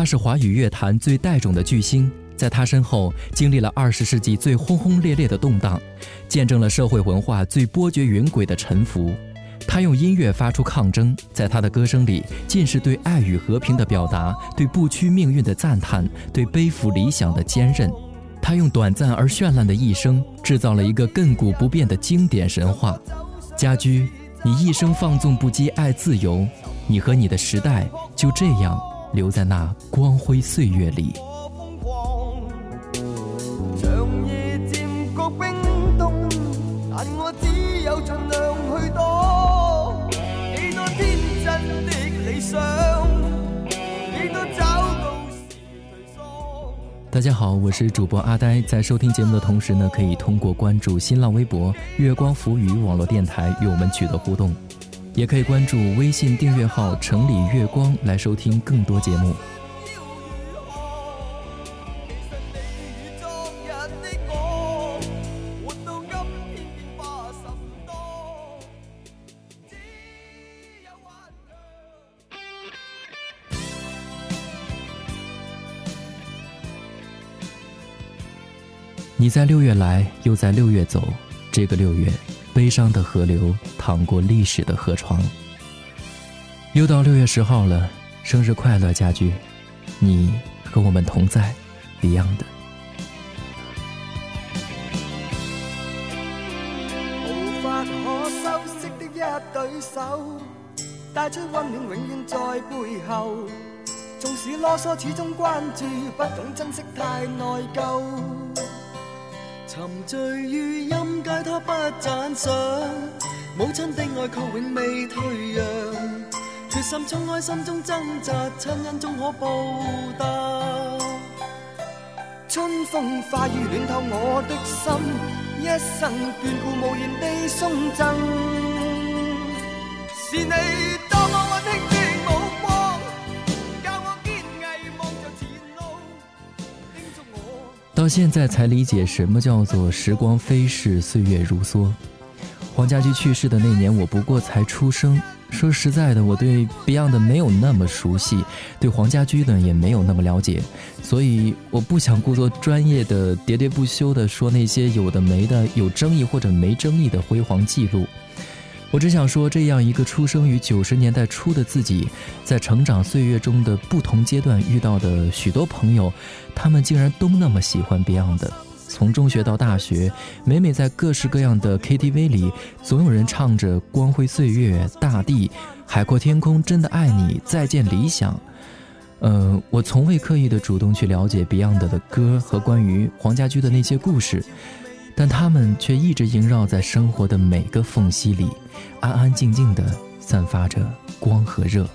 他是华语乐坛最带种的巨星，在他身后经历了二十世纪最轰轰烈烈的动荡，见证了社会文化最波谲云诡的沉浮。他用音乐发出抗争，在他的歌声里尽是对爱与和平的表达，对不屈命运的赞叹，对背负理想的坚韧。他用短暂而绚烂的一生，制造了一个亘古不变的经典神话。家驹，你一生放纵不羁，爱自由，你和你的时代就这样留在那光辉岁月里。大家好，我是主播阿呆。在收听节目的同时呢，可以通过关注新浪微博“月光浮语”网络电台与我们取得互动，也可以关注微信订阅号“城里月光”来收听更多节目。你在六月来，又在六月走。这个六月，悲伤的河流淌过历史的河床。又到六月十号了，生日快乐，家驹！你和我们同在，Beyond。无法可修饰的一对手，带出温暖，永远在背后。纵使啰嗦，始终关注，不懂珍惜，太内疚。沉醉于音阶，他不赞赏。母亲的爱却永未退让，决心冲开心中挣扎，亲恩终可报答。春风化雨暖透我的心，一生眷顾无言地送赠。是你到现在才理解什么叫做时光飞逝，岁月如梭。黄家驹去世的那年，我不过才出生。说实在的，我对 Beyond 没有那么熟悉，对黄家驹呢也没有那么了解，所以我不想故作专业的喋喋不休的说那些有的没的、有争议或者没争议的辉煌记录。我只想说，这样一个出生于九十年代初的自己，在成长岁月中的不同阶段遇到的许多朋友，他们竟然都那么喜欢 Beyond。从中学到大学，每每在各式各样的 KTV 里，总有人唱着《光辉岁月》《大地》《海阔天空》《真的爱你》《再见理想》。呃，我从未刻意的主动去了解 Beyond 的歌和关于黄家驹的那些故事。但他们却一直萦绕在生活的每个缝隙里，安安静静的散发着光和热。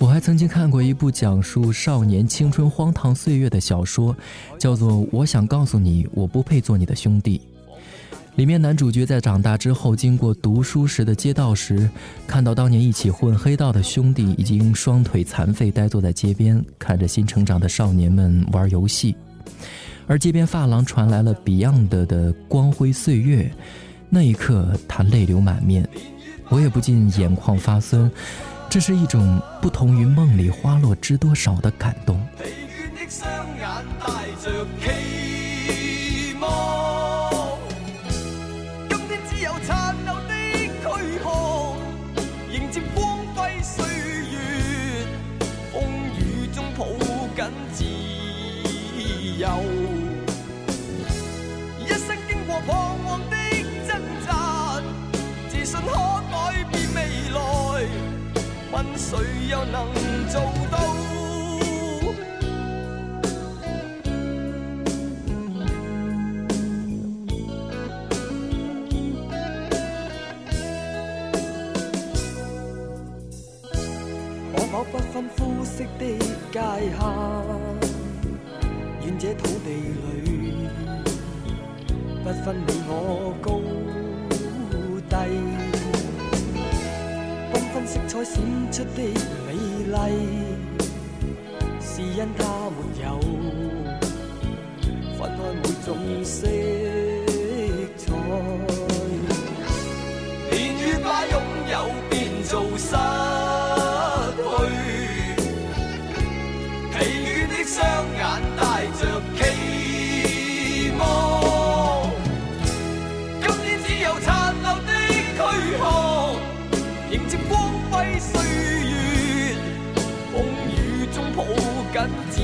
我还曾经看过一部讲述少年青春荒唐岁月的小说，叫做《我想告诉你，我不配做你的兄弟》。里面男主角在长大之后，经过读书时的街道时，看到当年一起混黑道的兄弟已经双腿残废，呆坐在街边，看着新成长的少年们玩游戏。而街边发廊传来了 Beyond 的《光辉岁月》，那一刻他泪流满面，我也不禁眼眶发酸。这是一种不同于梦里花落知多少的感动。谁又能做分开每种色彩。年月把拥有变做失去，疲倦的双眼带着期望，今天只有残留的躯壳，迎接光辉。岁月，风雨中抱紧自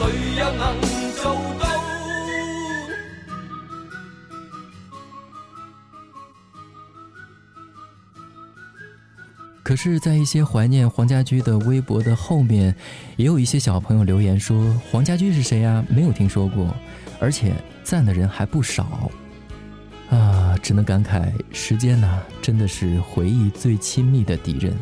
谁又能做到？可是，在一些怀念黄家驹的微博的后面，也有一些小朋友留言说：“黄家驹是谁呀？没有听说过，而且赞的人还不少。”啊，只能感慨，时间呐，真的是回忆最亲密的敌人。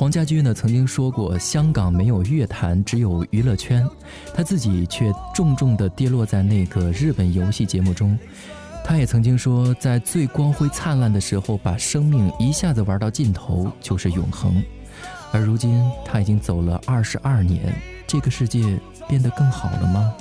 黄家驹呢曾经说过，香港没有乐坛，只有娱乐圈。他自己却重重地跌落在那个日本游戏节目中。他也曾经说，在最光辉灿烂的时候，把生命一下子玩到尽头就是永恒。而如今，他已经走了二十二年，这个世界变得更好了吗？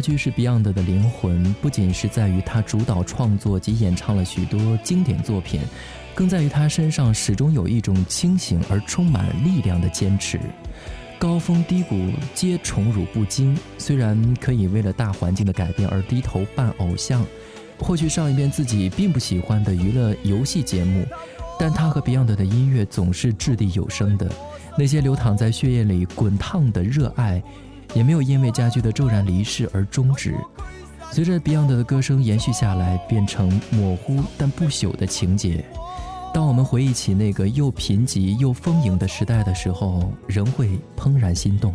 家驹是 Beyond 的灵魂，不仅是在于他主导创作及演唱了许多经典作品，更在于他身上始终有一种清醒而充满力量的坚持。高峰低谷皆宠辱不惊，虽然可以为了大环境的改变而低头扮偶像，或许上一遍自己并不喜欢的娱乐游戏节目，但他和 Beyond 的音乐总是掷地有声的，那些流淌在血液里滚烫的热爱。也没有因为家驹的骤然离世而终止。随着 Beyond 的歌声延续下来，变成模糊但不朽的情节。当我们回忆起那个又贫瘠又丰盈的时代的时候，仍会怦然心动。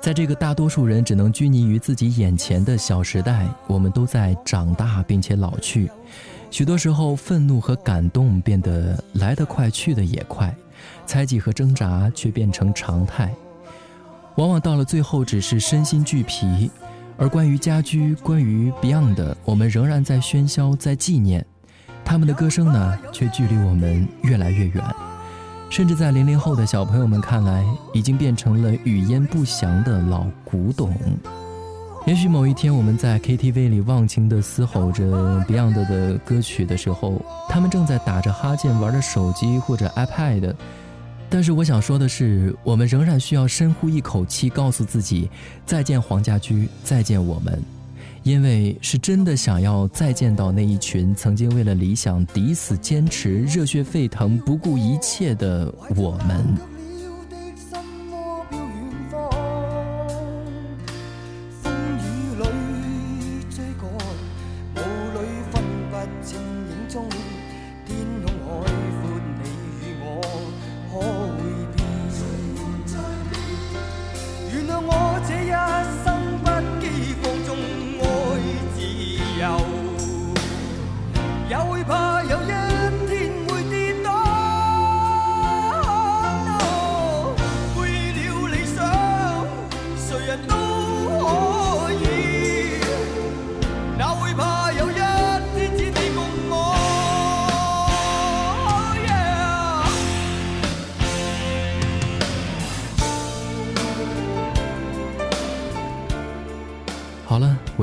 在这个大多数人只能拘泥于自己眼前的小时代，我们都在长大并且老去。许多时候，愤怒和感动变得来得快，去得也快；猜忌和挣扎却变成常态。往往到了最后，只是身心俱疲。而关于家居，关于 Beyond，我们仍然在喧嚣，在纪念。他们的歌声呢，却距离我们越来越远，甚至在零零后的小朋友们看来，已经变成了语焉不详的老古董。也许某一天，我们在 KTV 里忘情地嘶吼着 Beyond 的歌曲的时候，他们正在打着哈欠玩着手机或者 iPad。但是我想说的是，我们仍然需要深呼一口气，告诉自己：再见，黄家驹，再见，我们。因为是真的想要再见到那一群曾经为了理想抵死坚持、热血沸腾、不顾一切的我们。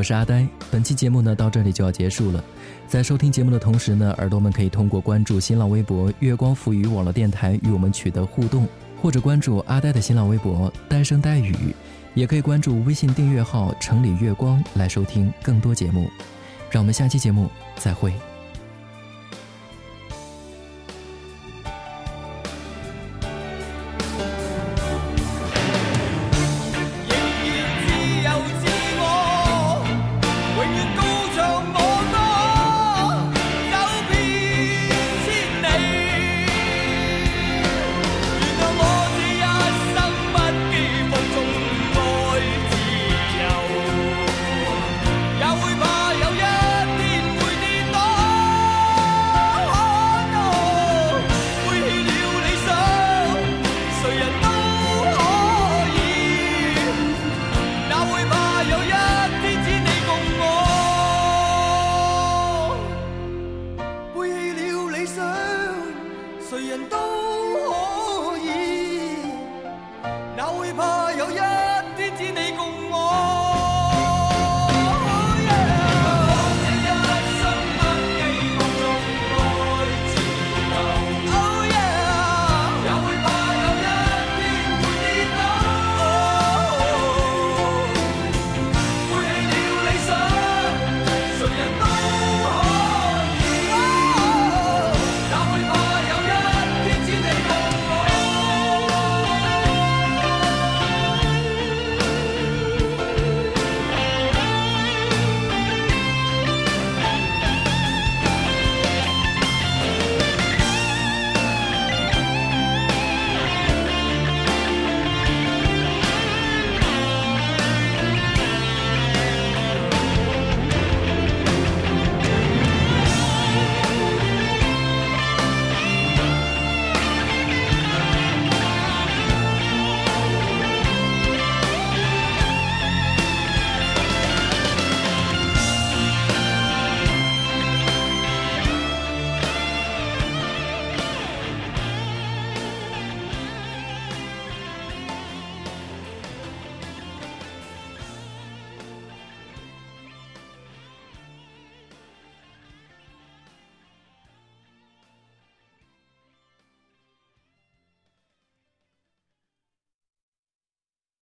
我是阿呆，本期节目呢到这里就要结束了。在收听节目的同时呢，耳朵们可以通过关注新浪微博“月光赋予网络电台”与我们取得互动，或者关注阿呆的新浪微博“呆声呆语”，也可以关注微信订阅号“城里月光”来收听更多节目。让我们下期节目再会。